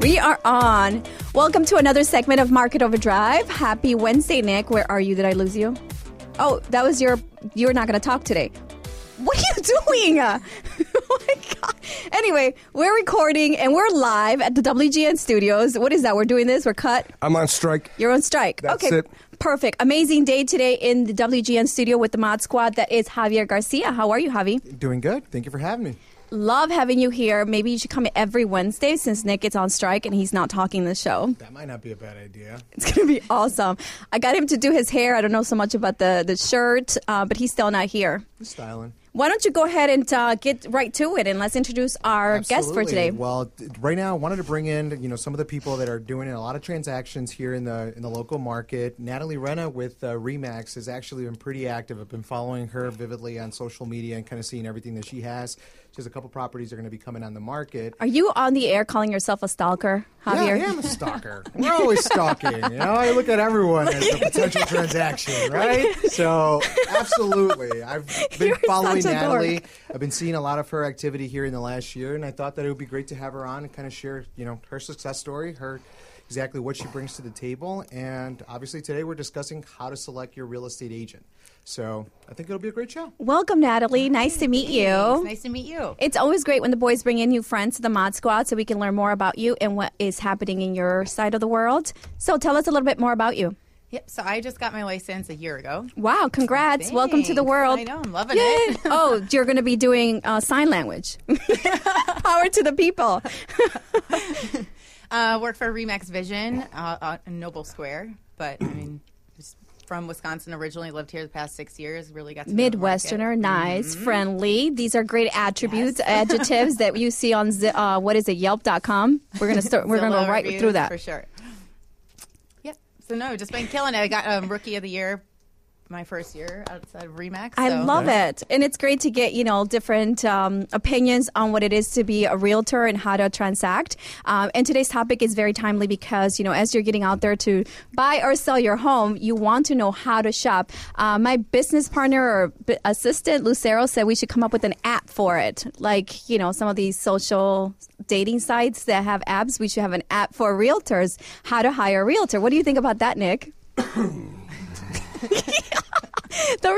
We are on. Welcome to another segment of Market Overdrive. Happy Wednesday, Nick. Where are you? Did I lose you? Oh, that was your. You're not going to talk today. What are you doing? oh my god. Anyway, we're recording and we're live at the WGN studios. What is that? We're doing this. We're cut. I'm on strike. You're on strike. That's okay. it. Perfect. Amazing day today in the WGN studio with the Mod Squad. That is Javier Garcia. How are you, Javi? Doing good. Thank you for having me. Love having you here. Maybe you should come every Wednesday since Nick is on strike and he's not talking the show. That might not be a bad idea. It's going to be awesome. I got him to do his hair. I don't know so much about the, the shirt, uh, but he's still not here. He's styling. Why don't you go ahead and uh, get right to it and let's introduce our guest for today. Well, right now, I wanted to bring in you know some of the people that are doing a lot of transactions here in the in the local market. Natalie Renna with uh, Remax has actually been pretty active. I've been following her vividly on social media and kind of seeing everything that she has. She has a couple properties that are going to be coming on the market. Are you on the air calling yourself a stalker, Javier? Yeah, I am a stalker. We're always stalking. You know, I look at everyone as a potential transaction, right? So, absolutely. I've been You're following such a dork. Natalie. I've been seeing a lot of her activity here in the last year, and I thought that it would be great to have her on and kind of share, you know, her success story, her exactly what she brings to the table, and obviously today we're discussing how to select your real estate agent. So, I think it'll be a great show. Welcome, Natalie. Nice to meet you. It's nice to meet you. It's always great when the boys bring in new friends to the Mod Squad so we can learn more about you and what is happening in your side of the world. So tell us a little bit more about you. Yep. So I just got my license a year ago. Wow, congrats. Welcome to the world. I know. I'm loving Yay. it. oh, you're going to be doing uh, sign language. Power to the people. Uh, work for Remax Vision uh, uh, in Noble Square, but I mean, just from Wisconsin originally. Lived here the past six years. Really got to know the Midwesterner, nice, friendly. These are great attributes, adjectives that you see on Z- uh, what is it, Yelp.com. We're gonna start. We're gonna go right through that. for sure. Yep. So no, just been killing it. I got um, Rookie of the Year my first year outside of Remax. I love it, and it's great to get you know different um, opinions on what it is to be a realtor and how to transact. Um, and today's topic is very timely because you know as you're getting out there to buy or sell your home, you want to know how to shop. Uh, my business partner or b- assistant Lucero said we should come up with an app for it, like you know some of these social dating sites that have apps. We should have an app for realtors how to hire a realtor. What do you think about that, Nick?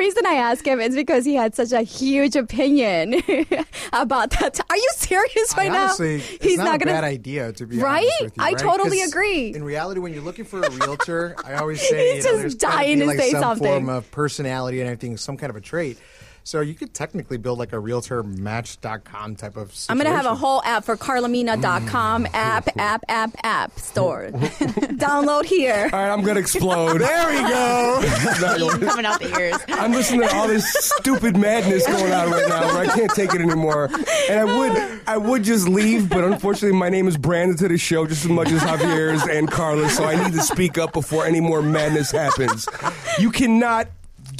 Reason I ask him is because he had such a huge opinion about that. Are you serious right I now? honestly, it's not, a gonna. bad idea to be Right? honest with you, I right? totally agree. In reality, when you're looking for a realtor, I always say He's you know, just dying to like say some something. form of personality and everything, some kind of a trait. So you could technically build like a realtormatch.com type of. Situation. I'm gonna have a whole app for Carlamina.com mm. app, app, app, app store. Download here. All right, I'm gonna explode. There we go. Coming out the ears. I'm listening to all this stupid madness going on right now where I can't take it anymore. And I would I would just leave, but unfortunately my name is branded to the show just as much as Javier's and Carlos, so I need to speak up before any more madness happens. You cannot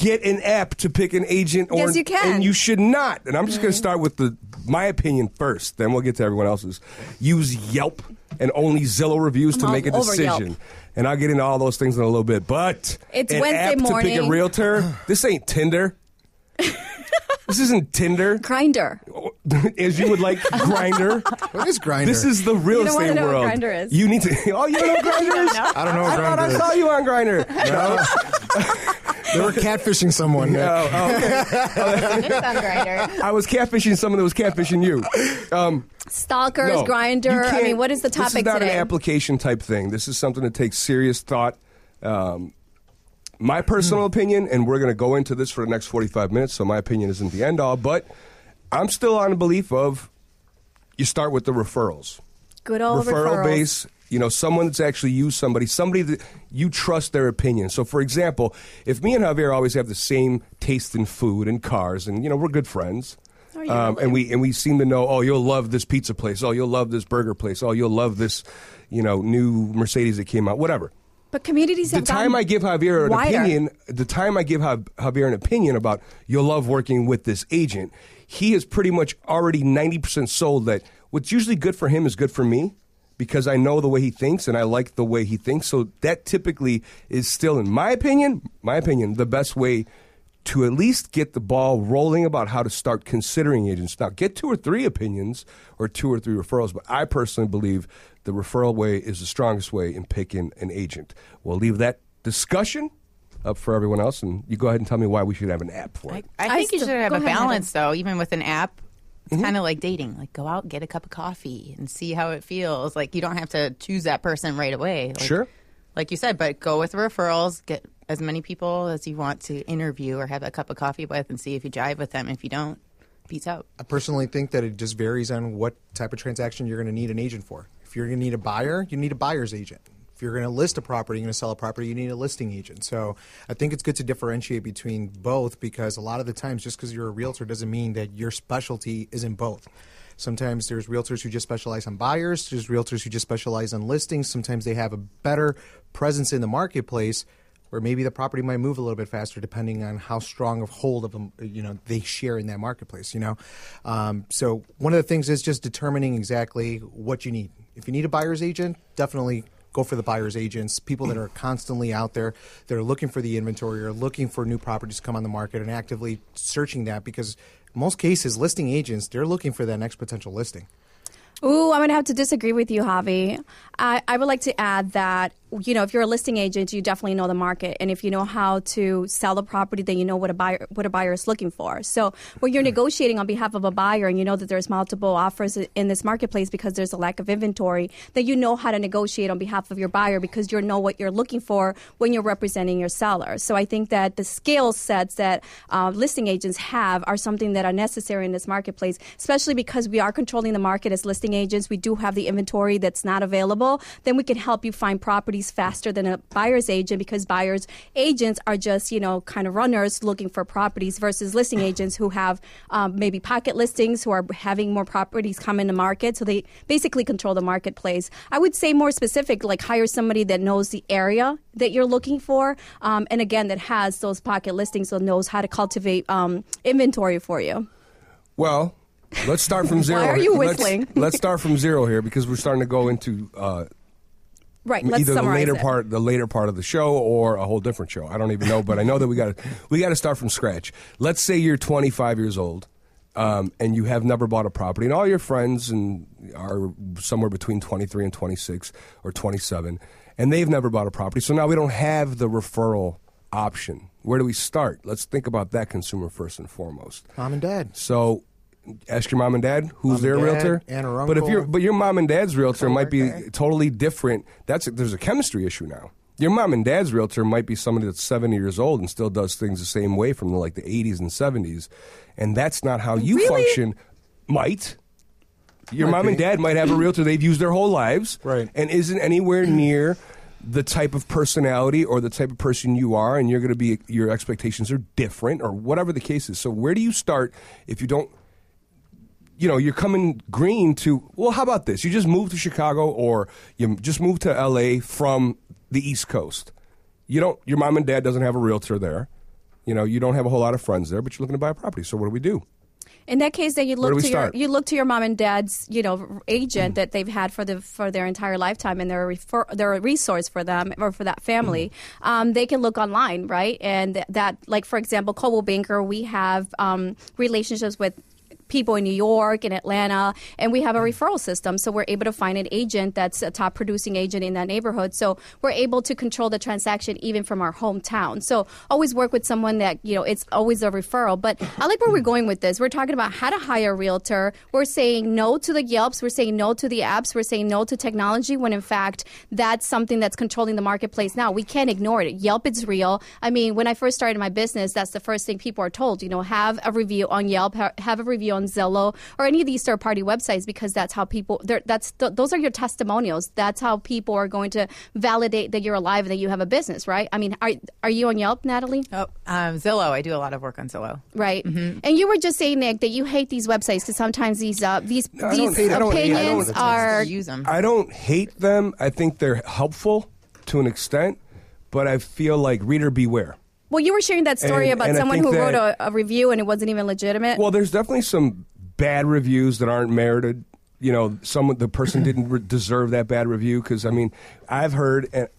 get an app to pick an agent or Yes, you can. and you should not. And I'm just gonna mm. start with the my opinion first, then we'll get to everyone else's. Use Yelp and only Zillow reviews to I'm make a all over Yelp. decision. And I'll get into all those things in a little bit. But It's an Wednesday app to pick a morning. realtor. This ain't Tinder. this isn't Tinder, Grindr. as you would like Grindr. what is Grindr? This is the real You don't wanna estate know world. Grindr is. You need to. Oh, you don't know what Grindr is? I don't know. I What thought I saw you on Grindr. No. They were catfishing someone. Oh, oh, okay. It's on Grindr. I was catfishing someone that was catfishing you. Um, Stalkers, no, Grindr. you I can't- mean, what is the topic This is topic not today? an application type thing. This is something that takes serious thought. Um, my personal opinion, and we're going to go into this for the next 45 minutes, so my opinion isn't the end all, but I'm still on the belief of you start with the referrals. Good old referral referrals. base, you know, someone that's actually used somebody, somebody that you trust their opinion. So, for example, if me and Javier always have the same taste in food and cars, and you know, we're good friends. You Um, and we and we seem to know. Oh, you'll love this pizza place. Oh, you'll love this burger place. Oh, you'll love this, you know, new Mercedes that came out. Whatever. But communities The time I give Javier an wider. opinion, the time I give Javier an opinion about you'll love working with this agent, he is pretty much already ninety percent sold that what's usually good for him is good for me because I know the way he thinks and I like the way he thinks. So that typically is still, in my opinion, my opinion, the best way to at least get the ball rolling about how to start considering agents. Now, get two or three opinions or two or three referrals, but I personally believe the referral way is the strongest way in picking an agent. We'll leave that discussion up for everyone else, and you go ahead and tell me why we should have an app for it. I I think you still- should have go a ahead, balance, though. Even with an app, it's Mm-hmm. kind of like dating. Like, go out, get a cup of coffee, and see how it feels. Like, you don't have to choose that person right away. Like, Sure. Like you said, but go with referrals. Get as many people as you want to interview or have a cup of coffee with, and see if you jive with them. If you don't, peace out. I personally think that it just varies on what type of transaction you're going to need an agent for. If you're going to need a buyer, you need a buyer's agent. If you're going to list a property, you're going to sell a property, you need a listing agent. So I think it's good to differentiate between both because a lot of the times, just because you're a realtor doesn't mean that your specialty is in both. Sometimes there's realtors who just specialize on buyers, there's realtors who just specialize on listings. Sometimes they have a better presence in the marketplace where maybe the property might move a little bit faster depending on how strong of hold of them you know they share in that marketplace you know um, so one of the things is just determining exactly what you need if you need a buyer's agent definitely go for the buyer's agents people that are constantly out there that are looking for the inventory or looking for new properties to come on the market and actively searching that because most cases listing agents they're looking for that next potential listing Ooh, I'm going to have to disagree with you, Javi. I, I would like to add that, you know, if you're a listing agent, you definitely know the market. And if you know how to sell the property, then you know what a buyer, what a buyer is looking for. So when you're negotiating on behalf of a buyer and you know that there's multiple offers in this marketplace because there's a lack of inventory, then you know how to negotiate on behalf of your buyer because you know what you're looking for when you're representing your seller. So I think that the skill sets that uh, listing agents have are something that are necessary in this marketplace, especially because we are controlling the market as listing agents. We do have the inventory that's not available. Then we can help you find properties faster than a buyer's agent because buyer's agents are just, you know, kind of runners looking for properties versus listing agents who have um, maybe pocket listings who are having more properties come in the market. So they basically control the marketplace. I would say more specific, like hire somebody that knows the area that you're looking for. Um, and again, that has those pocket listings, so knows how to cultivate um, inventory for you. Well, let's start from zero. Why are you Let's- whistling? Let's, start from zero here because we're starting to go into uh, Right. Let's either the later it. part, the later part of the show, or a whole different show. I don't even know, but I know that we got to we got to start from scratch. Let's say you're 25 years old. Um, and you have never bought a property, and all your friends and are somewhere between 23 and 26 or 27, and they've never bought a property. So now we don't have the referral option. Where do we start? Let's think about that consumer first and foremost. mom and dad So ask your mom and dad who's Mom their and dad, realtor. aunt or But if uncle. you're but your mom and dad's realtor might be Coworker. Eh? totally different. That's there's a chemistry issue now. Your mom and dad's realtor might be somebody that's 70 years old and still does things the same way from the, like the 80s and 70s, and that's not how you Really? function. Might your Might mom and dad might have a realtor they've used their whole lives, Right. and isn't anywhere near the type of personality or the type of person you are, and you're going to be your expectations are different, or whatever the case is. So where do you start if you don't? You know, you're coming green to. Well, how about this? You just moved to Chicago, or you just moved to L.A. from the East Coast. You don't. Your mom and dad doesn't have a realtor there. You know, you don't have a whole lot of friends there, but you're looking to buy a property. So what do we do? In that case, then you look to your you look to your mom and dad's you know agent that they've had for the for their entire lifetime, and they're a refer, they're a resource for them or for that family. Um, they can look online, right? And that, like for example, Coldwell Banker, we have um, relationships with people in New York and Atlanta, and we have a referral system. So we're able to find an agent that's a top producing agent in that neighborhood. So we're able to control the transaction even from our hometown. So always work with someone that, you know, it's always a referral. But I like where we're going with this. We're talking about how to hire a realtor. We're saying no to the Yelps. We're saying no to the apps. We're saying no to technology when in fact that's something that's controlling the marketplace now. We can't ignore it. Yelp is real. I mean, when I first started my business, that's the first thing people are told, you know, have a review on Yelp, have a review on Zillow or any of these third party websites because that's how people they're- that's th- those are your testimonials. That's how people are going to validate that you're alive and that you have a business, right? I mean, are are you on Yelp, Natalie? Oh, um, Zillow. I do a lot of work on Zillow. Right. Mm-hmm. And you were just saying, Nick, that you hate these websites because sometimes these uh, these I don't these hate- I don't hate- I opinions don't- are use them. I don't hate them. I think they're helpful to an extent, but I feel like reader beware. Well, you were sharing that story And- about and someone who wrote a, a review and it wasn't even legitimate. Well, there's definitely some bad reviews that aren't merited. You know, someone the person didn't re- deserve that bad review because I mean, I've heard and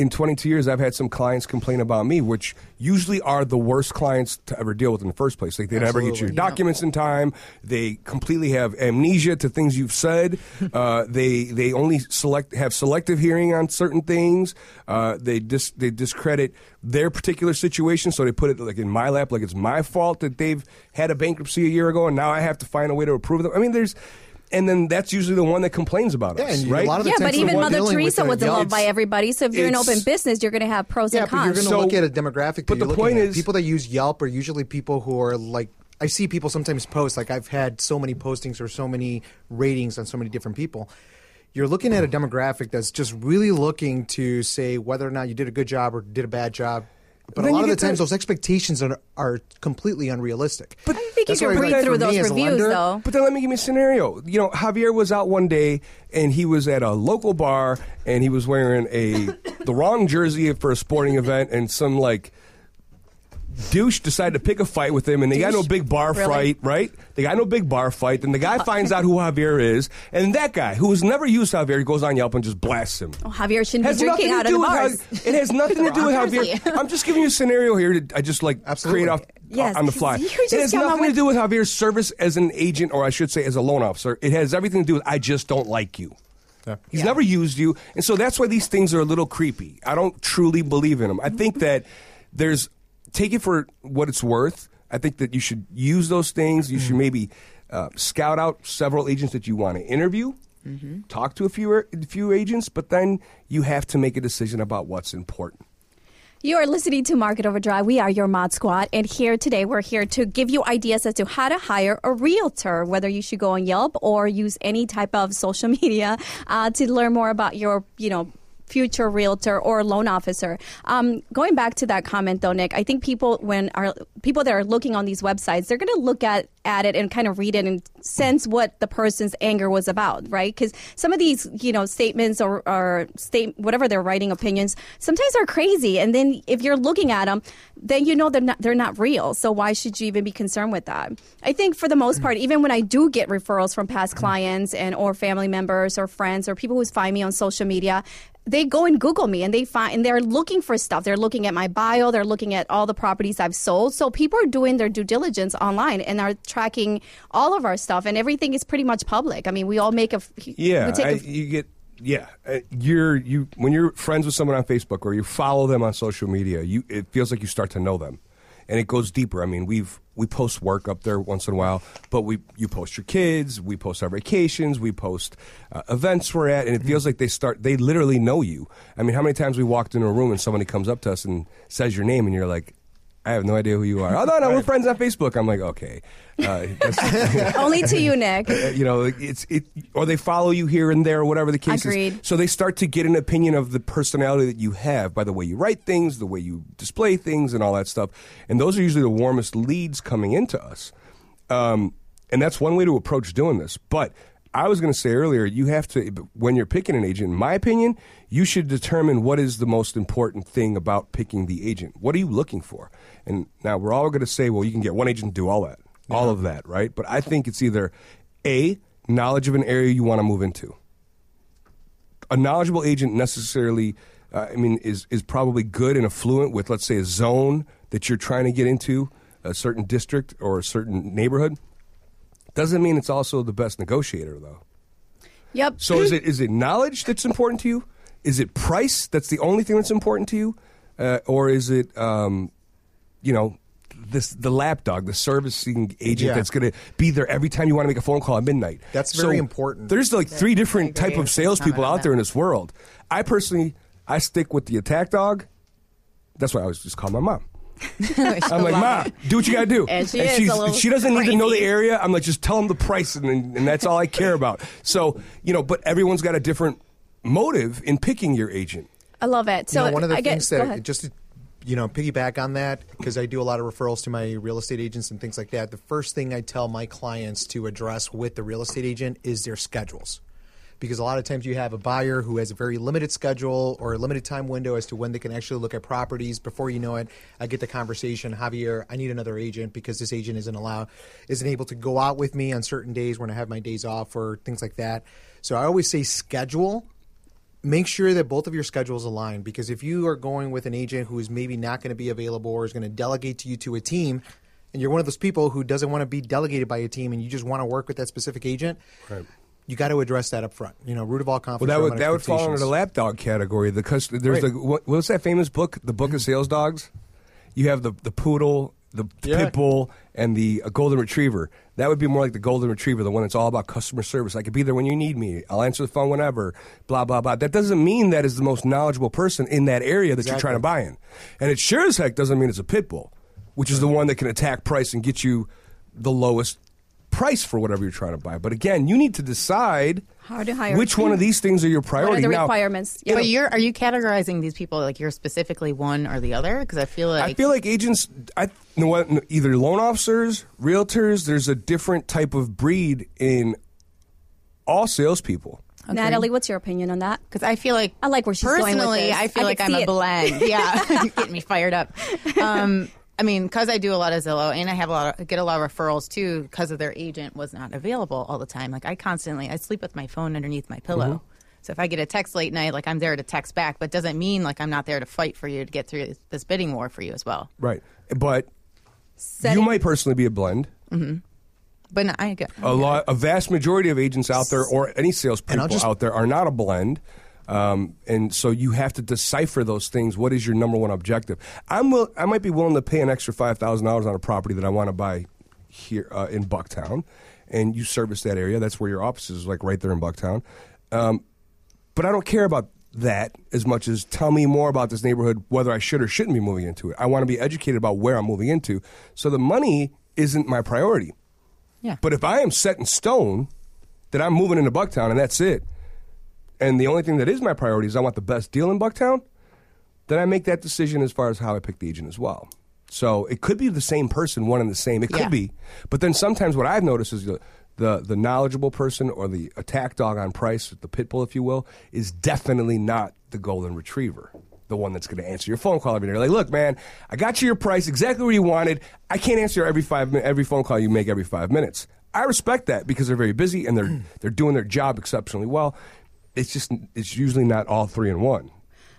in 22 years, I've had some clients complain about me, which usually are the worst clients to ever deal with in the first place. Like they never get your Absolutely. documents in time. They completely have amnesia to things you've said. uh, they they only select have selective hearing on certain things. Uh, they dis, they discredit their particular situation, so they put it like in my lap, like it's my fault that they've had a bankruptcy a year ago, and now I have to find a way to approve them. I mean, there's. And then that's usually the one that complains about Yeah, us, and a right? lot of the Yeah, but even Mother Teresa wasn't loved by everybody. So if you're an open business, you're going to have pros Yeah, and but you're going to So- look at a demographic. but the point at. is- people that use Yelp are usually people who are like. I see people sometimes post like I've had so many postings or so many ratings on so many different people. You're looking at a demographic that's just really looking to say whether or not you did a good job or did a bad job. But then a lot of the times, the- those expectations are, are completely unrealistic. But I think That's you why, can like, read through for me those as a reviews, lender- though. But then let me give you a scenario. You know, Javier was out one day and he was at a local bar and he was wearing a the wrong jersey for a sporting event and some like douche decided to pick a fight with him and they got no big bar Really? fight, right? They got no big bar fight. Then the guy oh. finds out who Javier is and that guy who has never used Javier goes on Yelp and just blasts him. Oh, Javier shouldn't Has be drinking out of the bars. how, it has nothing to do with Javier. I'm just giving you a scenario here. To, I just like Absolutely. create off uh, Yes, on the 'cause fly. It has come up nothing to do with Javier's service as an agent, or I should say, as a loan officer. It has everything to do with I just don't like you. Yeah. He's never used you, and so that's why these things are a little creepy. I don't truly believe in them. I think that there's take it for what it's worth. I think that you should use those things. You should maybe uh, scout out several agents that you want to interview, talk to a few a few agents, but then you have to make a decision about what's important. You are listening to Market Overdrive. We are your mod squad, and here today we're here to give you ideas as to how to hire a realtor, whether you should go on Yelp or use any type of social media uh, to learn more about your, you know, future realtor or loan officer. Um, going back to that comment though, Nick, I think people when are people that are looking on these websites, they're going to look at at it and kind of read it and sense what the person's anger was about, right? Because some of these, you know, statements or, or state whatever they're writing opinions sometimes are crazy, and then if you're looking at them, then you know they're not they're not real. So why should you even be concerned with that? I think for the most part, even when I do get referrals from past clients and or family members or friends or people who find me on social media, they go and Google me and they find and they're looking for stuff. They're looking at my bio. They're looking at all the properties I've sold. So people are doing their due diligence online and are tracking all of our stuff, and everything is pretty much public. I mean, we all make a Yeah, I, a- you get. Yeah, uh, you're you when you're friends with someone on Facebook or you follow them on social media. You it feels like you start to know them, and it goes deeper. I mean, we've we post work up there once in a while, but we you post your kids, we post our vacations, we post uh, events we're at, and it feels like they start. They literally know you. I mean, how many times we walked into a room and somebody comes up to us and says your name, and you're like. I have no idea who you are. Oh no, no, we're friends on Facebook. I'm like, okay, uh, only to you, Nick. uh, you know, it's it, or they follow you here and there, or whatever the case Agreed. is. So they start to get an opinion of the personality that you have by the way you write things, the way you display things, and all that stuff. And those are usually the warmest leads coming into us. Um, and that's one way to approach doing this. But I was going to say earlier, you have to, when you're picking an agent, in my opinion, you should determine what is the most important thing about picking the agent. What are you looking for? And now we're all going to say, well, you can get one agent to do all that, all of that, right? But I think it's either A, knowledge of an area you want to move into. A knowledgeable agent necessarily, uh, I mean, is, is probably good and affluent with, let's say, a zone that you're trying to get into, a certain district or a certain neighborhood. Doesn't mean it's also the best negotiator, though. Yep. So is it is it knowledge that's important to you? Is it price that's the only thing that's important to you, uh, or is it um, you know this the lapdog, the servicing agent Yeah. that's going to be there every time you want to make a phone call at midnight? That's very important. There's like three different type of with salespeople out there in this world. I personally I stick with the attack dog. That's why I always just call my mom. I'm like, Mom, do what you got to do. And she is she's- she doesn't need to know the area. I'm like, just tell them the price, and, and that's all I care about. So, you know, but everyone's got a different motive in picking your agent. I love it. So you know, one of the I things get, that just to, you know piggyback on that because I do a lot of referrals to my real estate agents and things like that. The first thing I tell my clients to address with the real estate agent is their schedules. Because a lot of times you have a buyer who has a very limited schedule or a limited time window as to when they can actually look at properties. Before you know it, I get the conversation, Javier, I need another agent because this agent isn't allowed, isn't able to go out with me on certain days when I have my days off or things like that. So I always say schedule make sure that both of your schedules align because if you are going with an agent who is maybe not going to be available or is going to delegate to you to a team and you're one of those people who doesn't want to be delegated by a team and you just want to work with that specific agent Right. you got to address that up front you know root of all Well, that would that would fall under expectations. the lapdog category. The cus- there's Right. the what, what's that famous book, the Book of mm-hmm. Sales Dogs? You have the the poodle, the Yeah. pit bull, and the uh, golden retriever. That would be more like the golden retriever, the one that's all about customer service. I could be there when you need me. I'll answer the phone whenever. Blah blah blah. That doesn't mean that is the most knowledgeable person in that area that you're trying to buy in, and it sure as heck doesn't mean it's a pit bull, which is the one that can attack price and get you the lowest price for whatever you're trying to buy. But again, you need to decide How to hire. which one of these things are your What priority. are the Now, requirements? Yeah. But you're are you categorizing these people like you're specifically one or the other? Because I feel like I feel like agents, I you know what, either loan officers, realtors. There's a different type of breed in all salespeople. Natalie, what's your opinion on that? because I feel like I like where she's going personally. I feel I like I'm a it. blend. Yeah, getting me fired up. Um, I mean, because I do a lot of Zillow and I have a lot of, get a lot of referrals too because of their agent was not available all the time. Like I constantly, I sleep with my phone underneath my pillow. Mm-hmm. So if I get a text late night, like I'm there to text back, but doesn't mean like I'm not there to fight for you to get through this bidding war for you as well. Right. But Setting- you might personally be a blend. But no, I get A lot, a vast majority of agents out there, or any salespeople I'll just- out there, are not a blend. Um, and so you have to decipher those things. What is your number one objective? I'm will, I might be willing to pay an extra five thousand dollars on a property that I want to buy here uh, in Bucktown, and you service that area. That's where your office is, like right there in Bucktown. Um, but I don't care about that as much as tell me more about this neighborhood, whether I should or shouldn't be moving into it. I want to be educated about where I'm moving into. So the money isn't my priority. yeah. But if I am set in stone that I'm moving into Bucktown and that's it, and the only thing that is my priority is I want the best deal in Bucktown, then I make that decision as far as how I pick the agent as well. So it could be the same person, one and the same. It could Yeah. be, but then sometimes what I've noticed is the, the knowledgeable person or the attack dog on price, the pit bull, if you will, is definitely not the golden retriever. The one that's going to answer your phone call every day. Like, look, man, I got you your price exactly where you wanted. I can't answer every five every phone call you make every five minutes. I respect that because they're very busy and they're they're doing their job exceptionally well. It's just it's usually not all three in one.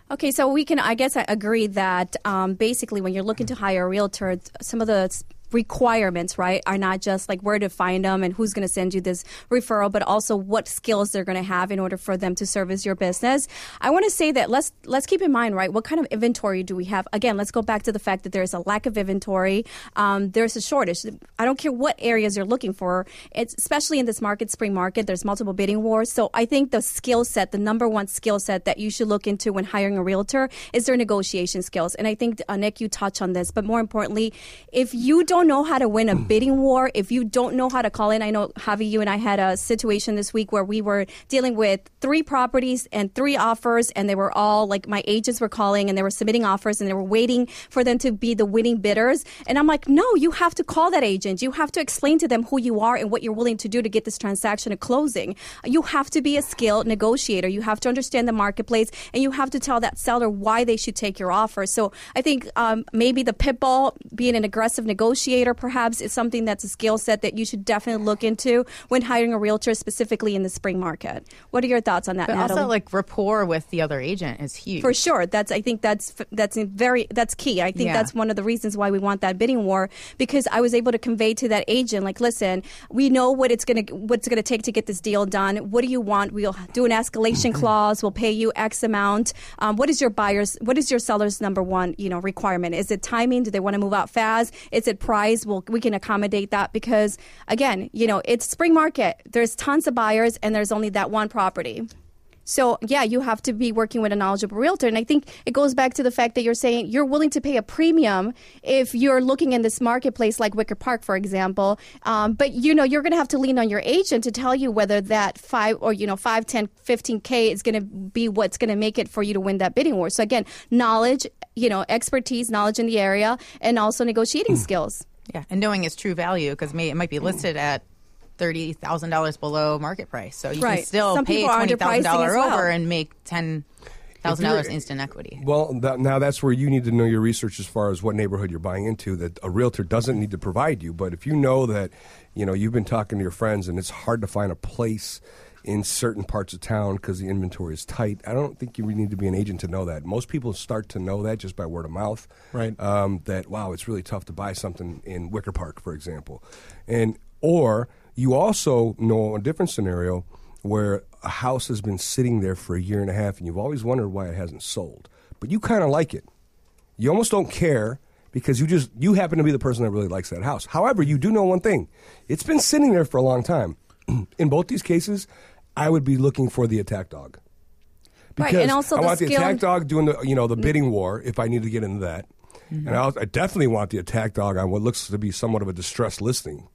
Okay, so we can, I guess, I agree that um, basically when you're looking to hire a realtor, some of the requirements, right, are not just like where to find them and who's going to send you this referral, but also what skills they're going to have in order for them to service your business. I want to say that let's let's keep in mind, right, what kind of inventory do we have? Again, let's go back to the fact that there's a lack of inventory. Um, there's a shortage. I don't care what areas you're looking for. It's especially in this market, spring market. There's multiple bidding wars. So I think the skill set, the number one skill set that you should look into when hiring a realtor is their negotiation skills. And I think uh, Nick, you touch on this, but more importantly, if you don't know how to win a bidding war, if you don't know how to call in, I know Javi, you and I had a situation this week where we were dealing with three properties and three offers, and they were all like my agents were calling and they were submitting offers and they were waiting for them to be the winning bidders. And I'm like, no, you have to call that agent. You have to explain to them who you are and what you're willing to do to get this transaction to closing. You have to be a skilled negotiator. You have to understand the marketplace and you have to tell that seller why they should take your offer. So I think um, maybe the pit bull, being an aggressive negotiator, perhaps, is something that's a skill set that you should definitely look into when hiring a realtor, specifically in the spring market. What are your thoughts on that, But Natalie? also, like rapport with the other agent is huge. For sure, that's I think that's that's very that's key. I think Yeah. that's one of the reasons why we want that bidding war because I was able to convey to that agent like, listen, we know what it's gonna what's gonna take to get this deal done. What do you want? We'll do an escalation clause. We'll pay you X amount. Um, what is your buyer's? What is your seller's number one you know requirement? Is it timing? Do they want to move out fast? Is it price? Well, we can accommodate that because again, you know, it's spring market. There's tons of buyers and there's only that one property. So yeah, you have to be working with a knowledgeable realtor, and I think it goes back to the fact that you're saying you're willing to pay a premium if you're looking in this marketplace like Wicker Park, for example. Um, but you know you're going to have to lean on your agent to tell you whether that five or you know five, ten, fifteen k is going to be what's going to make it for you to win that bidding war. So again, knowledge, you know, expertise, knowledge in the area, and also negotiating skills. Yeah, and knowing its true value because it might be listed at thirty thousand dollars below market price, so you Right. can still Some pay twenty thousand dollars dollar well. over and make ten thousand dollars instant equity. Well, that, now that's where you need to know your research as far as what neighborhood you're buying into. That a realtor doesn't need to provide you, but if you know that, you know, you've been talking to your friends and it's hard to find a place in certain parts of town because the inventory is tight. I don't think you need to be an agent to know that. Most people start to know that just by word of mouth. Right. Um, that wow, it's really tough to buy something in Wicker Park, for example, and or you also know a different scenario where a house has been sitting there for a year and a half, and you've always wondered why it hasn't sold, but you kind of like it. You almost don't care because you just you happen to be the person that really likes that house. However, you do know one thing: it's been sitting there for a long time. in both these cases, I would be looking for the attack dog. Right, Because and also I the want the attack dog doing the you know the mm-hmm. bidding war if I need to get into that, mm-hmm. and I, also, I definitely want the attack dog on what looks to be somewhat of a distressed listing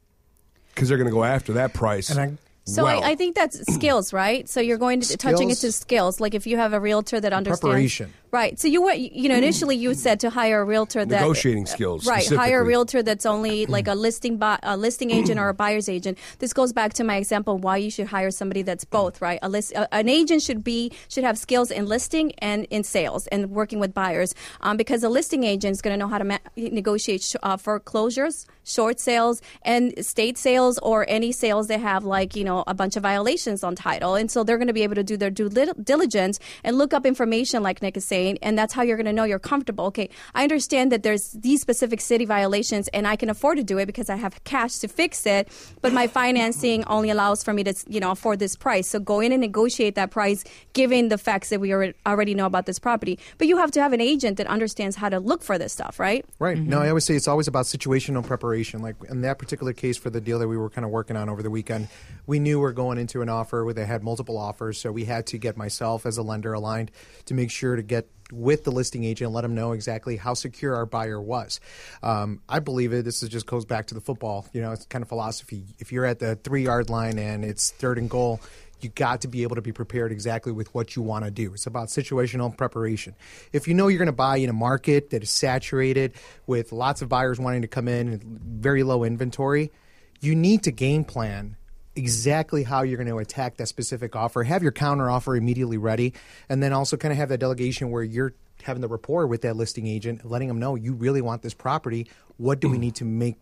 because they're going to go after that price. And I- So well. I, I think that's skills, right? So you're going to touching Skills. into skills. Like if you have a realtor that understands preparation. Right? So you were, you know, initially you said to hire a realtor that Negotiating skills, right? Hire a realtor that's only like a listing, bu- a listing agent or a buyer's agent. This goes back to my example why you should hire somebody that's both, right? A list, a, an agent should be should have skills in listing and in sales and working with buyers, um, because a listing agent is going to know how to ma- negotiate sh- uh, foreclosures, short sales, and state sales or any sales that have like you know a bunch of violations on title, and so they're going to be able to do their due lit- diligence and look up information like Nick is saying, and that's how you're going to know you're comfortable. Okay, I understand that there's these specific city violations, and I can afford to do it because I have cash to fix it, but my financing only allows for me to you know afford this price. So go in and negotiate that price, given the facts that we already know about this property. But you have to have an agent that understands how to look for this stuff, right? Right. Mm-hmm. No, I always say it's always about situational preparation. Like in that particular case for the deal that we were kind of working on over the weekend, we knew we are going into an offer where they had multiple offers, so we had to get myself as a lender aligned to make sure to get with the listing agent and let them know exactly how secure our buyer was. Um, I believe it. This is just goes back to the football. You know, it's kind of philosophy. If you're at the three yard line and it's third and goal. You got to be able to be prepared exactly with what you want to do. It's about situational preparation. If you know you're going to buy in a market that is saturated with lots of buyers wanting to come in and very low inventory, you need to game plan exactly how you're going to attack that specific offer. Have your counter offer immediately ready, and then also kind of have that delegation where you're having the rapport with that listing agent, letting them know you really want this property. What do we need to make?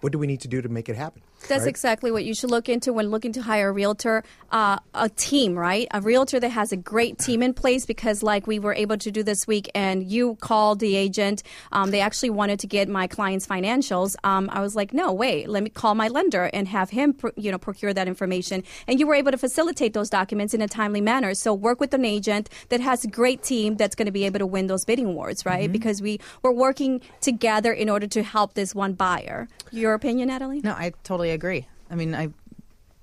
What do we need to do to make it happen? That's right? exactly what you should look into when looking to hire a realtor. Uh, a team, right? A realtor that has a great team in place because, like we were able to do this week, and you called the agent. Um, they actually wanted to get my client's financials. Um, I was like, no, wait, let me call my lender and have him, pr- you know, procure that information. And you were able to facilitate those documents in a timely manner. So work with an agent that has a great team that's going to be able to win those bidding awards, right? Because we we're working together in order to help this one buyer. Your opinion, Natalie? No, I totally agree. I mean, I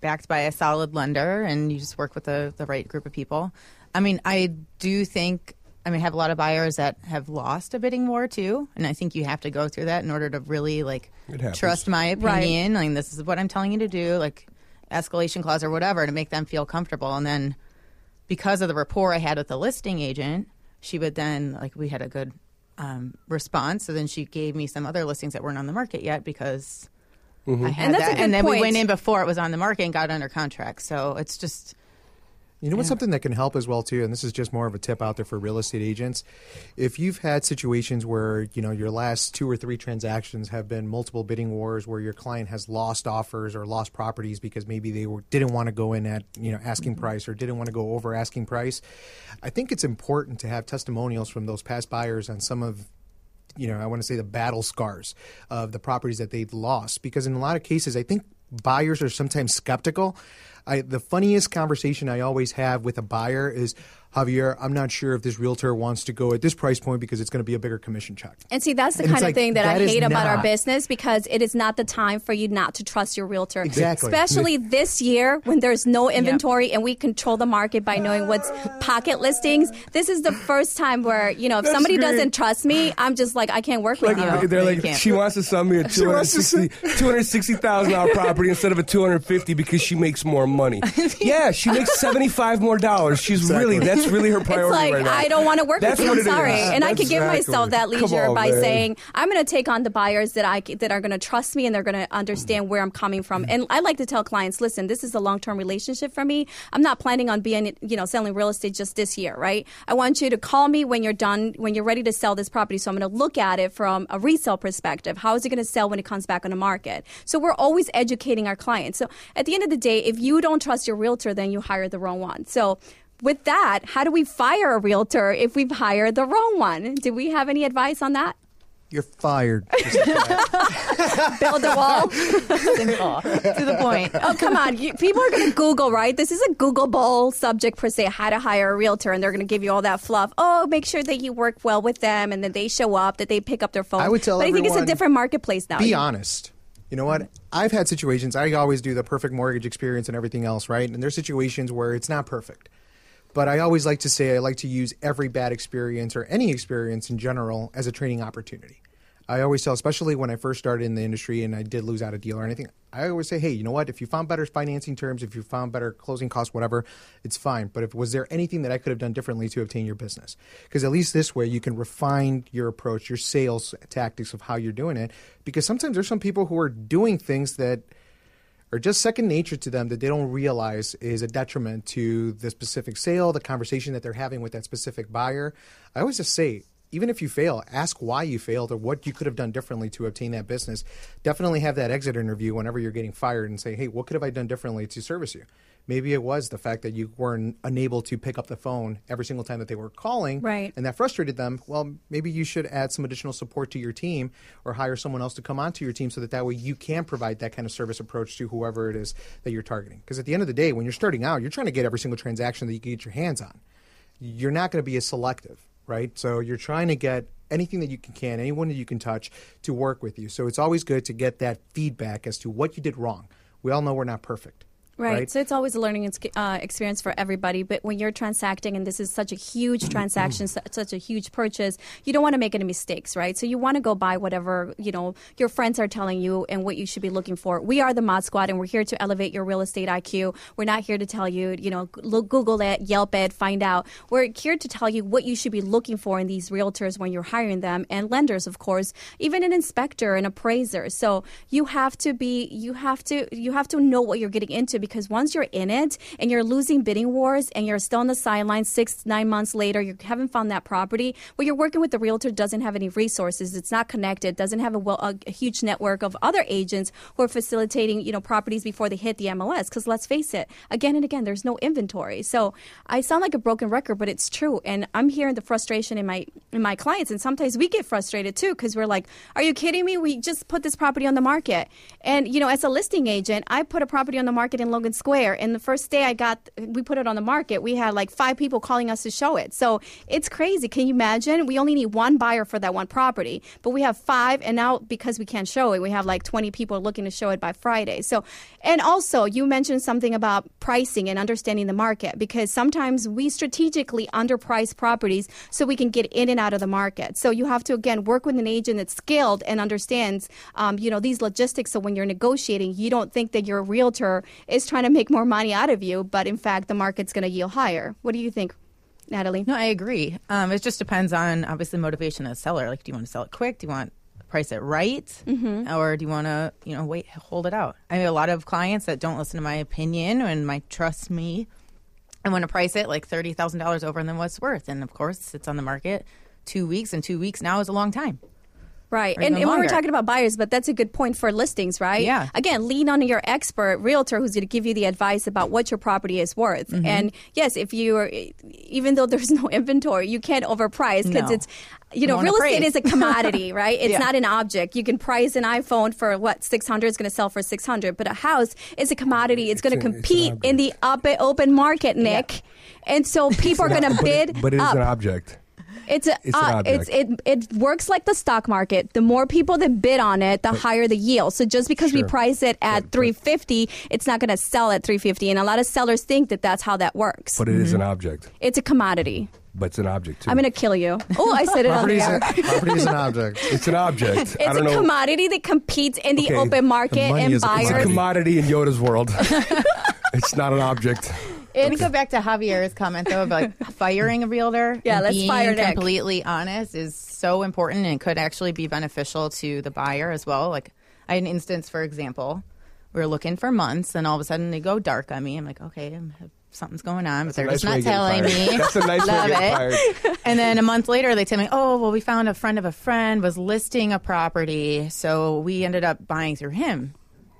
backed by a solid lender, and you just work with the the right group of people. I mean, I do think. I mean, I have a lot of buyers that have lost a bidding war too, and I think you have to go through that in order to really like trust my Right. opinion. Like this is what I'm telling you to do, like escalation clause or whatever, to make them feel comfortable. And then because of the rapport I had with the listing agent, she would then like we had a good um, response. So then she gave me some other listings that weren't on the market yet because Mm-hmm. I had And that's a that. good and then point. we went in before it was on the market and got under contract. So it's just You know what's something that can help as well too, and this is just more of a tip out there for real estate agents. If you've had situations where you know your last two or three transactions have been multiple bidding wars, where your client has lost offers or lost properties because maybe they were, didn't want to go in at you know asking mm-hmm. price or didn't want to go over asking price, I think it's important to have testimonials from those past buyers on some of you know, I want to say the battle scars of the properties that they've lost. Because in a lot of cases, I think buyers are sometimes skeptical. I, the funniest conversation I always have with a buyer is, Javier, I'm not sure if this realtor wants to go at this price point because it's going to be a bigger commission check. And see, that's the And kind of like, thing that, that I hate about our business because it is not the time for you not to trust your realtor. Exactly. Especially this year when there's no inventory and we control the market by knowing what's pocket listings. This is the first time where, you know, if That's somebody great. doesn't trust me, I'm just like, I can't work with you. they're No, you like, she wants to sell me a She wants 260 $260,000 property instead of a 250 because she makes more money. yeah, she makes 75 more dollars. She's Exactly. really, that's That's really her priority it's like right. I don't want to work That's with you. I'm it is. sorry, and I could give Exactly. myself that leisure on, by man. saying I'm going to take on the buyers that I that are going to trust me and they're going to understand where I'm coming from. Mm-hmm. And I like to tell clients, listen, this is a long term relationship for me. I'm not planning on being you know selling real estate just this year, right? I want you to call me when you're done, when you're ready to sell this property. So I'm going to look at it from a resale perspective. How is it going to sell when it comes back on the market? So we're always educating our clients. So at the end of the day, if you don't trust your realtor, then you hire the wrong one. So with that, how do we fire a realtor if we've hired the wrong one? Do we have any advice on that? You're fired. Build a wall? Simple. to the point. oh, come on. You, people are going to Google, right? This is a Google Googleable subject per se, how to hire a realtor, and they're going to give you all that fluff. Oh, make sure that you work well with them and that they show up, that they pick up their phone. I would tell But I think it's a different marketplace now. Be honest. You know what? I've had situations. I always do the perfect mortgage experience and everything else, right? And there's situations where it's not perfect. But I always like to say I like to use every bad experience or any experience in general as a training opportunity. I always tell, especially when I first started in the industry and I did lose out a deal or anything, I always say, hey, you know what? If you found better financing terms, if you found better closing costs, whatever, it's fine. But if was there anything that I could have done differently to obtain your business? Because at least this way you can refine your approach, your sales tactics of how you're doing it. Because sometimes there's some people who are doing things that are just second nature to them that they don't realize is a detriment to the specific sale, the conversation that they're having with that specific buyer. I always just say, even if you fail, ask why you failed or what you could have done differently to obtain that business. Definitely have that exit interview whenever you're getting fired and say, hey, what could have I done differently to service you? Maybe it was the fact that you weren't unable to pick up the phone every single time that they were calling. Right. And that frustrated them. Well, maybe you should add some additional support to your team or hire someone else to come onto your team so that that way you can provide that kind of service approach to whoever it is that you're targeting. Because at the end of the day, when you're starting out, you're trying to get every single transaction that you can get your hands on. You're not going to be as selective, right? So you're trying to get anything that you can, can, anyone that you can touch to work with you. So it's always good to get that feedback as to what you did wrong. We all know we're not perfect. Right. So it's always a learning uh, experience for everybody. But when you're transacting, and this is such a huge transaction, su- such a huge purchase, you don't want to make any mistakes, right? So you want to go buy whatever you know your friends are telling you and what you should be looking for. We are the Mod Squad, and we're here to elevate your real estate IQ. We're not here to tell you, you know, look, Google it, Yelp it, find out. We're here to tell you what you should be looking for in these realtors when you're hiring them, and lenders, of course, even an inspector, an appraiser. So you have to be, you have to, you have to know what you're getting into because once you're in it and you're losing bidding wars and you're still on the sidelines six, nine months later, you haven't found that property, well, you're working with the realtor doesn't have any resources, it's not connected, doesn't have a, well, a, a huge network of other agents who are facilitating, you know, properties before they hit the MLS. Because let's face it, again and again, there's no inventory. So I sound like a broken record, but it's true, and I'm hearing the frustration in my in my clients, and sometimes we get frustrated too because we're like, "Are you kidding me? We just put this property on the market." And you know, as a listing agent, I put a property on the market in Logan Square, and the first day I got, we put it on the market, we had like five people calling us to show it. So it's crazy. Can you imagine? We only need one buyer for that one property, but we have five, and now because we can't show it, we have like 20 people looking to show it by Friday. So, and also you mentioned something about pricing and understanding the market because sometimes we strategically underprice properties so we can get in and out of the market. So you have to again work with an agent that's skilled and understands, um, you know, these logistics. So when you're negotiating, you don't think that your realtor is trying to make more money out of you, but in fact the market's going to yield higher. What do you think, Natalie? No, I agree. Um, it just depends on obviously motivation of the seller. Like, do you want to sell it quick? Do you want to price it right, mm-hmm. or do you want to you know wait, hold it out? I have a lot of clients that don't listen to my opinion and might trust me I want to price it like thirty thousand dollars over than what's worth. And of course, it's on the market two weeks, and two weeks now is a long time. Right. Or And, even and we're talking about buyers, but that's a good point for listings, right? Yeah. Again, lean on your expert realtor who's going to give you the advice about what your property is worth. Mm-hmm. And yes, if you are, even though there's no inventory, you can't overprice because No. it's, you know, real estate is a commodity, right? It's Yeah. not an object. You can price an iPhone for what, 600 is going to sell for 600, but a house is a commodity. It's going to an- it's an compete in the up open market, Nick. Yeah. And so people are going to bid But it is up. an object. It's a, It's an uh, it's it it works like the stock market. The more people that bid on it, the higher the yield. So just because we price it at 350, it's not going to sell at 350. And a lot of sellers think that that's how that works. But it is an object. It's a commodity. But it's an object too. I'm going to kill you. Oh, I said it on the air. property is an object. it's an object. I It's don't a know. commodity that competes in the Okay. open market money and is a It's a commodity in Yoda's world. it's not an object. Let me go back to Javier's comment though about firing a realtor. Yeah, let's being fire Nick. completely honest is so important and could actually be beneficial to the buyer as well. Like I had an instance, for example, we were looking for months, and all of a sudden they go dark on me. I'm like, okay, I'm, something's going on, but they're nice just not telling fired. me. That's a nice way of Love getting it. fired. And then a month later, they tell me, oh, well, we found a friend of a friend was listing a property, so we ended up buying through him.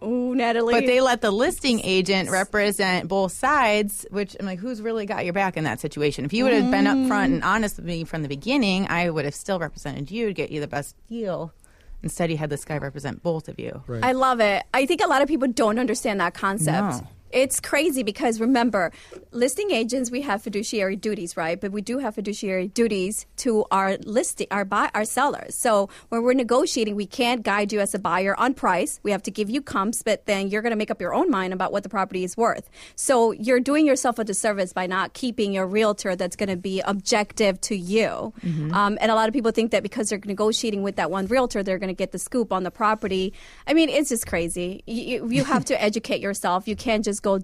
Ooh, Natalie. But they let the listing agent represent both sides, which I'm like, who's really got your back in that situation? If you would have been up front and honest with me from the beginning, I would have still represented you to get you the best deal. Instead, you had this guy represent both of you. Right. I love it. I think a lot of people don't understand that concept. No. It's crazy because remember, listing agents we have fiduciary duties, right? But we do have fiduciary duties to our listing our buy our sellers. So when we're negotiating, we can't guide you as a buyer on price. We have to give you comps, but then you're going to make up your own mind about what the property is worth. So you're doing yourself a disservice by not keeping your realtor that's going to be objective to you. Um, and a lot of people think that because they're negotiating with that one realtor, they're going to get the scoop on the property. I mean, it's just crazy. You, you have to educate yourself. You can't just go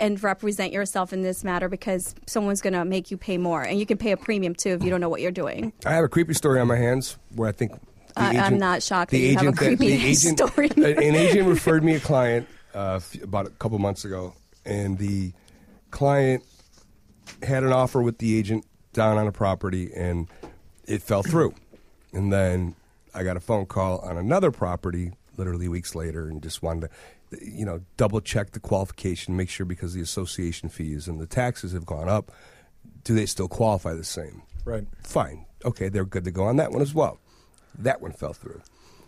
and represent yourself in this matter because someone's going to make you pay more. And you can pay a premium too if you don't know what you're doing. I have a creepy story on my hands where I think the I- I'm not shocked The that you have a agent that- creepy the agent, story. An agent referred me a client uh, about a couple months ago, and the client had an offer with the agent down on a property, and it fell through. And then I got a phone call on another property literally weeks later, and just wanted to, you know, double check the qualification, make sure because the association fees and the taxes have gone up, do they still qualify the same? Right. Fine. Okay, they're good to go on that one as well. That one fell through.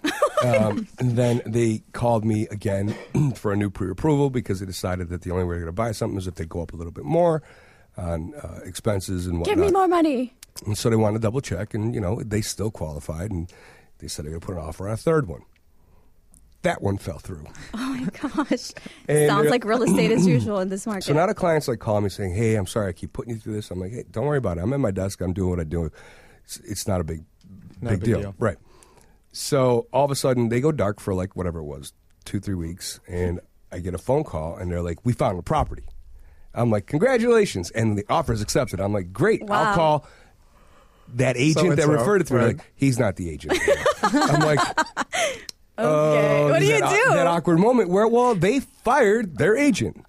um, and then they called me again for a new pre-approval because they decided that the only way they're going to buy something is if they go up a little bit more on uh, expenses and whatnot. Give me more money. And so they wanted to double check, and you know they still qualified, and they said they're going to put an offer on a third one. That one fell through. Oh my gosh. And uh, Sounds they're- like real estate as usual in this market. So now the client's like call me saying, "Hey, I'm sorry, I keep putting you through this." I'm like, "Hey, don't worry about it. I'm at my desk. I'm doing what I do. It's, it's not a big, Not a big, big deal. deal. right?" So all of a sudden, they go dark for like whatever it was, two, three weeks, and I get a phone call, and they're like, "We found a property." I'm like, "Congratulations!" And the offer is accepted. I'm like, "Great! Wow. I'll call." That agent that So-and-so, referred it to me, right. like, he's not the agent. I'm like, okay. uh, what do you that, do? That awkward moment where, well, they fired their agent.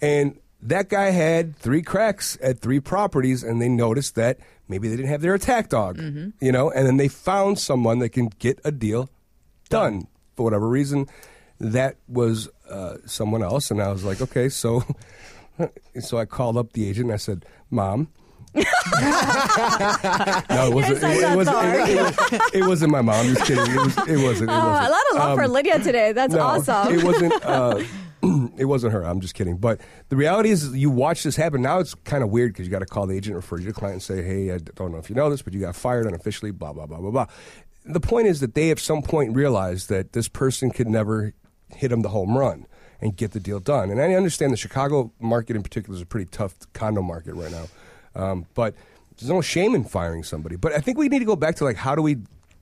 And that guy had three cracks at three properties, and they noticed that maybe they didn't have their attack dog, Mm-hmm. you know, and then they found someone that can get a deal done for whatever reason. That was uh, someone else, and I was like, okay, so, so I called up the agent and I said, "Mom." No, it wasn't. It, it, wasn't it, was, it wasn't my mom. Just kidding. It was. It wasn't. It Oh, wasn't. a lot of love for Um, Lydia today. That's no, awesome. It wasn't. Uh, it wasn't her. I'm just kidding. But the reality is, you watch this happen. Now it's kind of weird because you got to call the agent, refer to the client, and say, "Hey, I don't know if you know this, but you got fired unofficially." Blah blah blah blah blah. The point is that they, at some point, realized that this person could never hit them the home run and get the deal done. And I understand the Chicago market in particular is a pretty tough condo market right now. Um, but there's no shame in firing somebody. But I think we need to go back to like, how do we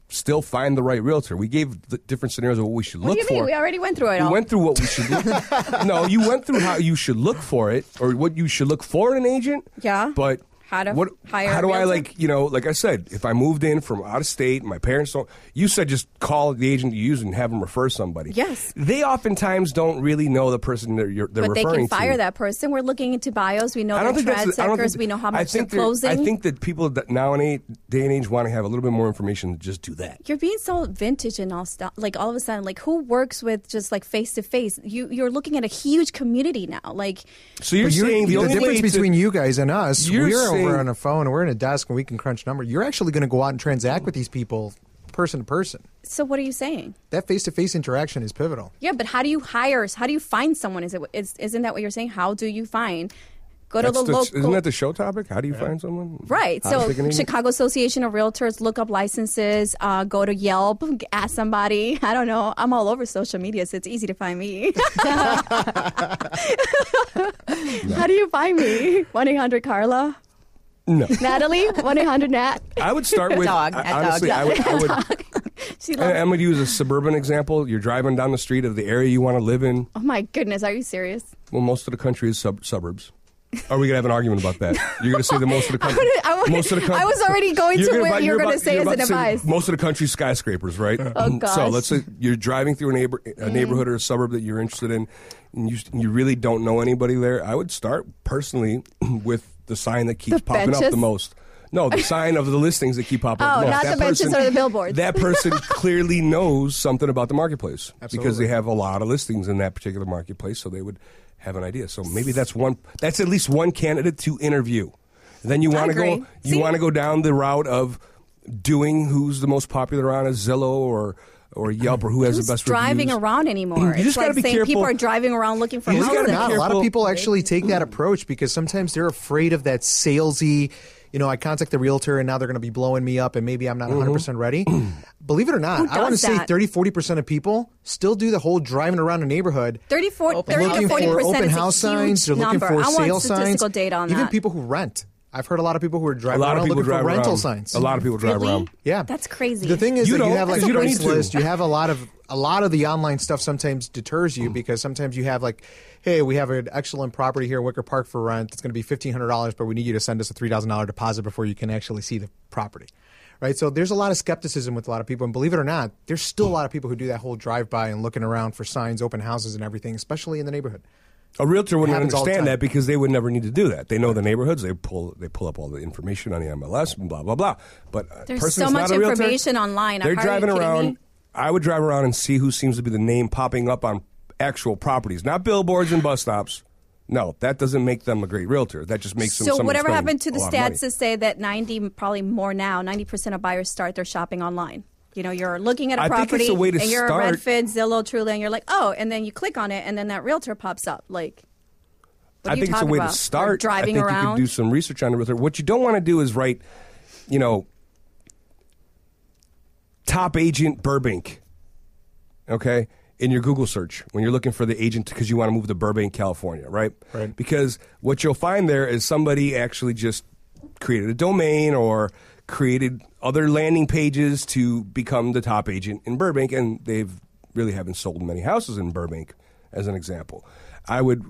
still find the right realtor? We gave the different scenarios of what we should what look do you for. mean? We already went through it We went through what we should look. no, you went through how you should look for it, or what you should look for in an agent. Yeah. But How to what? hire How a do I like? You know, like I said, if I moved in from out of state, my parents don't. You said just call the agent you use and have them refer somebody. Yes. They oftentimes don't really know the person they're, you're, they're but they referring can fire to. that person. We're looking into bios. We know I don't they're think that's. I don't think, We know how I much they're closing. I think that people that now in a day and age want to have a little bit more information to just do that. you're being so vintage and all stuff. Like all of a sudden, like who works with just like face to face? You you're looking at a huge community now. Like So you're But you're- saying the, only difference way to- between you guys and us, You're we're saying- over on a phone, we're in a desk, and we can crunch numbers. You're actually going to go out and transact with these people person to person. so, what are you saying? That face to face interaction is pivotal. Yeah, but how do you hire? How do you find someone? Is it is, isn't that what you're saying? How do you find? Go to the, the- local. Isn't that the show topic? How do you find someone? Right. How So, pick an agent? Chicago Association of Realtors, look up licenses, uh, go to Yelp, ask somebody. I don't know. I'm all over social media, so it's easy to find me. How do you find me? 1 800 Carla? No. Natalie? 1 800 Nat? I would start with Dog, I- at dog. I would. I would and I'm going to use a suburban example. You're driving down the street of the area you want to live in. Oh my goodness, are you serious? Well, most of the country is sub- suburbs. Are we gonna have an argument about that? You're gonna say that most of the country, I most of the country. I was already going to where about- you're gonna say you're as an advice. Most of the country's skyscrapers, right? Oh, So gosh. Mm-hmm. let's say you're driving through a neighbor a neighborhood or a suburb that you're interested in, and you you really don't know anybody there. I would start personally with the sign that keeps The popping up the most. No, the sign of the listings that keep popping up Oh, the not That the benches person- or the billboards. That person clearly knows something about the marketplace because they have a lot of listings in that particular marketplace, so they would have an idea. So maybe that's one. That's at least one candidate to interview. Then you want to go. You want to go down the route of doing who's the most popular on a Zillow or or Yelp or who has Who's the best driving reviews. around anymore? You just it's gotta like be saying people are driving around looking for You just houses. gotta be not. A lot of people actually take that approach because sometimes they're afraid of that salesy. You know, I contact the realtor and now they're going to be blowing me up and maybe I'm not Mm-hmm. 100 percent ready. Believe it or not, I want to say 30, 40 percent of people still do the whole driving around a neighborhood 30, 40, 30 looking to 40 for percent open house signs. They're looking number. for I want sale statistical signs. data on Even that. people who rent. I've heard a lot of people who are A driving lot around people looking drive for rental around. signs. A lot of people drive Really? around. Yeah, That's crazy. The thing is You that you don't, have like 'cause you don't need Craigslist. to. You have a lot of a lot of the online stuff. Sometimes deters you because sometimes you have like, hey, we have an excellent property here in Wicker Park for rent. It's going to be fifteen hundred dollars, but we need you to send us a three thousand dollar deposit before you can actually see the property. Right, so there's a lot of skepticism with a lot of people, and believe it or not, there's still a lot of people who do that whole drive by and looking around for signs, open houses, and everything, especially in the neighborhood. A realtor wouldn't happens all the understand that because they would never need to do that. They know the neighborhoods. They pull they pull up all the information on the MLS and blah blah blah. But a There's so much not a realtor, information online. They're you driving around. me? I would drive around and see who seems to be the name popping up on actual properties, not billboards and bus stops. No, that doesn't make them a great realtor. That just makes them. so whatever happened to the a lot of money. stats that say that 90, probably more now, 90% of buyers start their shopping online. You know, you're looking at a I think it's property a way to and you're start- a Redfin, Zillow, Trulia, and you're like, oh, and then you click on it and then that realtor pops up. Like, what I are you think it's a talking way about? to Or start. driving I think around. you could do some research on it with her. What you don't want to do is write, you know, top agent Burbank. Okay, in your Google search when you're looking for the agent because you want to move to Burbank, California, right? Right. Because what you'll find there is somebody actually just created a domain or created other landing pages to become the top agent in Burbank, and they've really haven't sold many houses in Burbank, as an example. I would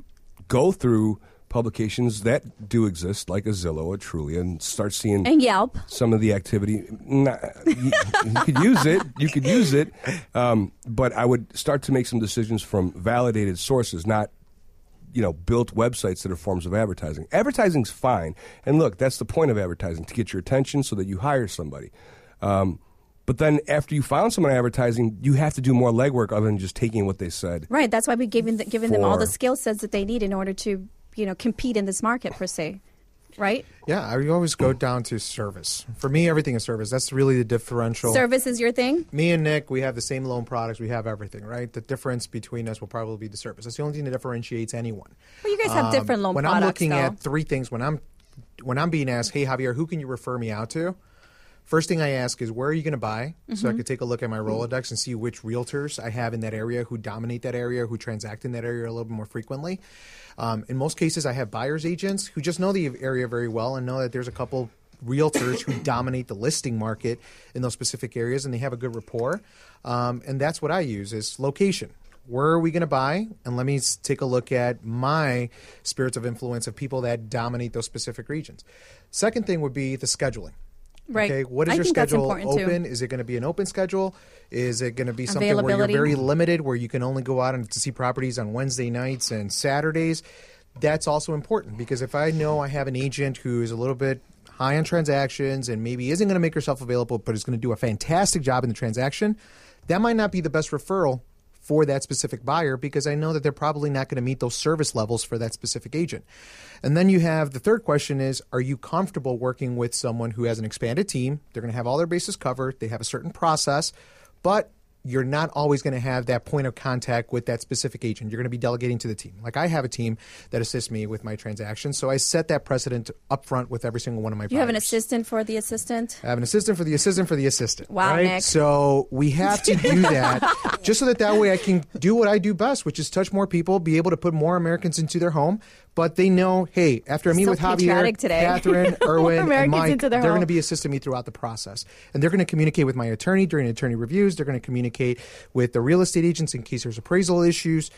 go through publications that do exist, like a Zillow, a Trulia, and start seeing and Yelp. some of the activity. Nah, you, you could use it. You could use it, um, but I would start to make some decisions from validated sources, not you know built websites that are forms of advertising. Advertising's fine, and look, that's the point of advertising to get your attention so that you hire somebody. Um, but then after you found someone advertising, you have to do more legwork other than just taking what they said. Right. That's why we're giving, th- giving them all the skill sets that they need in order to, you know, compete in this market, per se. Right? Yeah, I always go down to service. For me, everything is service. That's really the differential. Service is your thing? me and Nick, we have the same loan products. We have everything, right? The difference between us will probably be the service. That's the only thing that differentiates anyone. Well, you guys have Um, different loan when products, When I'm looking though. at three things, when I'm when I'm being asked, "Hey Javier, who can you refer me out to?" First thing I ask is, "Where are you going to buy?" So Mm-hmm. I could take a look at my Rolodex and see which realtors I have in that area who dominate that area, who transact in that area a little bit more frequently. Um, in most cases, I have buyers agents who just know the area very well and know that there's a couple realtors who dominate the listing market in those specific areas, and they have a good rapport. Um, and that's what I use is location where are we going to buy? And let me take a look at my spirits of influence of people that dominate those specific regions. Second thing would be the scheduling. Right. Okay, what is I your schedule important, too. open? Is it going to be an open schedule? Is it going to be something where you're very limited, where you can only go out and to see properties on Wednesday nights and Saturdays? That's also important because if I know I have an agent who is a little bit high on transactions and maybe isn't going to make herself available, but is going to do a fantastic job in the transaction, that might not be the best referral for that specific buyer because I know that they're probably not going to meet those service levels for that specific agent. And then you have the third question is are you comfortable working with someone who has an expanded team? They're going to have all their bases covered, they have a certain process, but you're not always going to have that point of contact with that specific agent. You're going to be delegating to the team. Like I have a team that assists me with my transactions, so I set that precedent up front with every single one of my You have an assistant for the assistant? I have an assistant for the assistant for the assistant. Wow, right? Nick. So we have to do that just so that that way I can do what I do best, which is touch more people, be able to put more Americans into their home. But they know, hey, after I meet So with Javier, today. Catherine, Erwin, and Mike, they're going to be assisting me throughout the process, and they're going to communicate with my attorney during attorney reviews. They're going to communicate with the real estate agents in case there's appraisal issues.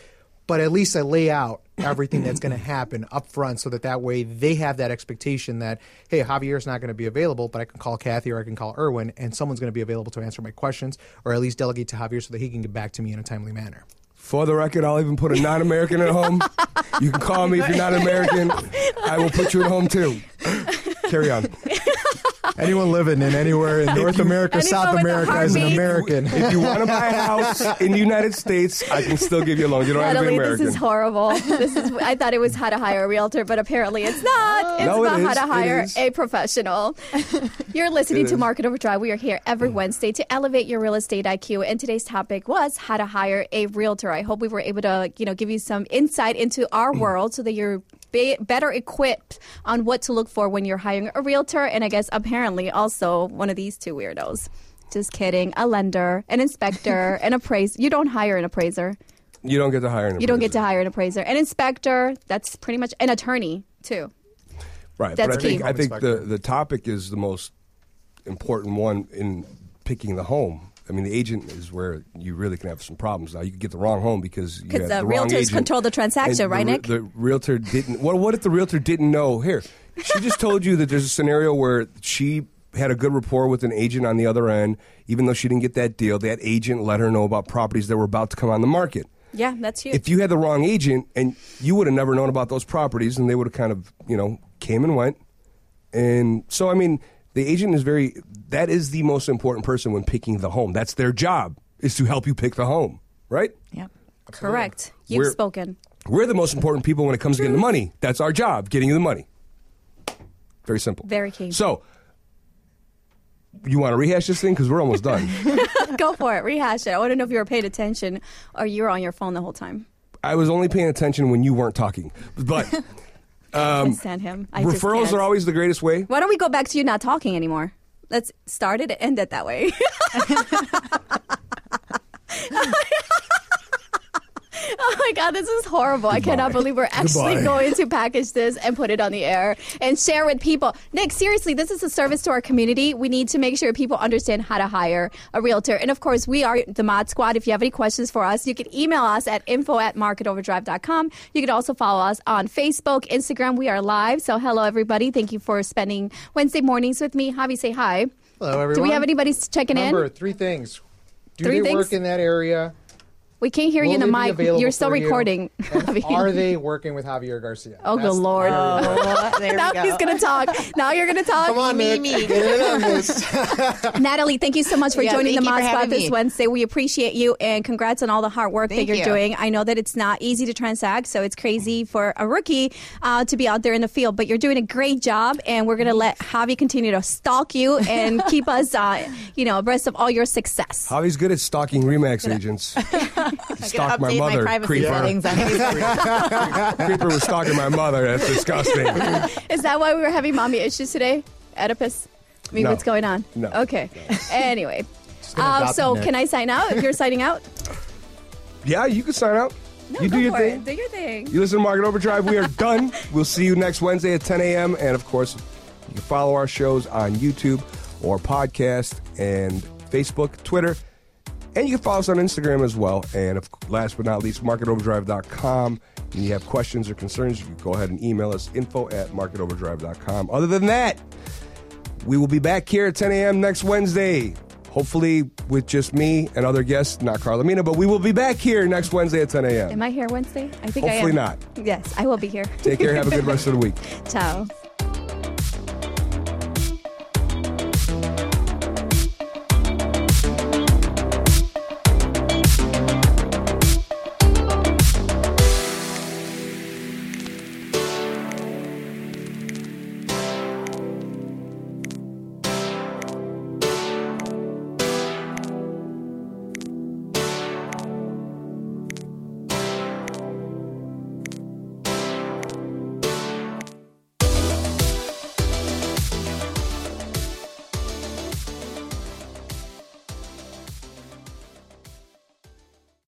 but at least I lay out everything that's going to happen up front so that that way they have that expectation that, hey, Javier's not going to be available, but I can call Kathy or I can call Erwin and someone's going to be available to answer my questions or at least delegate to Javier so that he can get back to me in a timely manner. For the record, I'll even put a non-American at home. You can call me if you're not American. I will put you at home too. Carry on. Anyone living in anywhere in North America, South America as an. American. If you want to buy a house in the United States, I can still give you a loan. You don't have to be American. this is horrible. This is. I thought it was how to hire a realtor, but apparently it's not. Oh. It's No, it about how is. to hire a professional. You're listening It to is. Market Overdrive. We are here every mm. Wednesday to elevate your real estate IQ, and today's topic was how to hire a realtor. I hope we were able to, you know, give you some insight into our world so that you're be- better equipped on what to look for when you're hiring a realtor, and I guess apparently also one of these two weirdos. Just kidding. A lender, an inspector, an appraiser. You don't hire an appraiser. you don't get to hire an You don't get appraiser. to hire an appraiser, an inspector. That's pretty much an attorney too. Right, That's but I key. think I think the, the topic is the most important one in picking the home. I mean, the agent is where you really can have some problems. Now, you could get the wrong home because you 'Cause had the the realtors control the transaction, right, the, Nick? The realtor didn't. What, what if the realtor didn't know? Here, she just told you that there's a scenario where she had a good rapport with an agent on the other end, even though she didn't get that deal. That agent let her know about properties that were about to come on the market. Yeah, that's huge. If you had the wrong agent and you would have never known about those properties and they would have kind of, you know, came and went. And so, I mean, the agent is very, that is the most important person when picking the home. That's their job, is to help you pick the home, right? Yeah. Correct. You've We're- spoken. We're the most important people when it comes to getting the money. That's our job, getting you the money. Very simple. Very key. So, you want to rehash this thing? Because we're almost done. Go for it. Rehash it. I want to know if you were paying attention or you were on your phone the whole time. I was only paying attention when you weren't talking. But I can't stand him. I just Um, referrals can't. are always the greatest way. Why don't we go back to you not talking anymore? Let's start it and end it that way. Oh my god, this is horrible. I cannot believe we're actually Goodbye. going to package this and put it on the air and share with people. Nick, seriously, this is a service to our community. We need to make sure people understand how to hire a realtor. And of course, we are the Mod Squad. If you have any questions for us, you can email us at info at marketoverdrive.com. You can also follow us on Facebook, Instagram. We are live. So hello, everybody. Thank you for spending Wednesday mornings with me. Javi, say hi. Hello, everyone. Do we have anybody checking in? Remember, in? three things. Do Three they things? work in that area? We can't hear you in the mic. You're still for you? recording. Are they working with Javier Garcia? Oh, good lord. Oh, now we go. he's going to talk. Now you're going to talk. Come on, Me, Nick. me. Get in on this. Natalie, thank you so much for Yeah, joining the thank Mod Squad this me. Wednesday. We appreciate you and congrats on all the hard work that you're you. doing. I know that it's not easy to transact, so it's crazy for a rookie uh, to be out there in the field, but you're doing a great job, and we're going to let Javi continue to stalk you and keep us, uh, you know, abreast of all your success. Javi's good at stalking Remax agents. He Gonna stalked my mother, privacy creeper. settings on Facebook. Creeper was stalking my mother. That's disgusting. Is that why we were having mommy issues today? Oedipus? I mean, No. what's going on? No. Okay. Anyway. gonna Uh, so, Nick. can I sign out? If you're signing out? Yeah, you can sign out. No, you go do your for thing. it. Do your thing. You listen to Market Overdrive. We are done. We'll see you next Wednesday at 10 a.m. And of course, you can follow our shows on YouTube or podcast and Facebook, Twitter, and you can follow us on Instagram as well. And of, last but not least, marketoverdrive.com. When you have questions or concerns, you can go ahead and email us info at marketoverdrive.com. Other than that, we will be back here at 10 a.m. next Wednesday. Hopefully, with just me and other guests, not Carla Mina, but we will be back here next Wednesday at 10 a.m. Am I here Wednesday? I think I am. Hopefully not. Yes, I will be here. Take care. Have a good rest of the week. Ciao.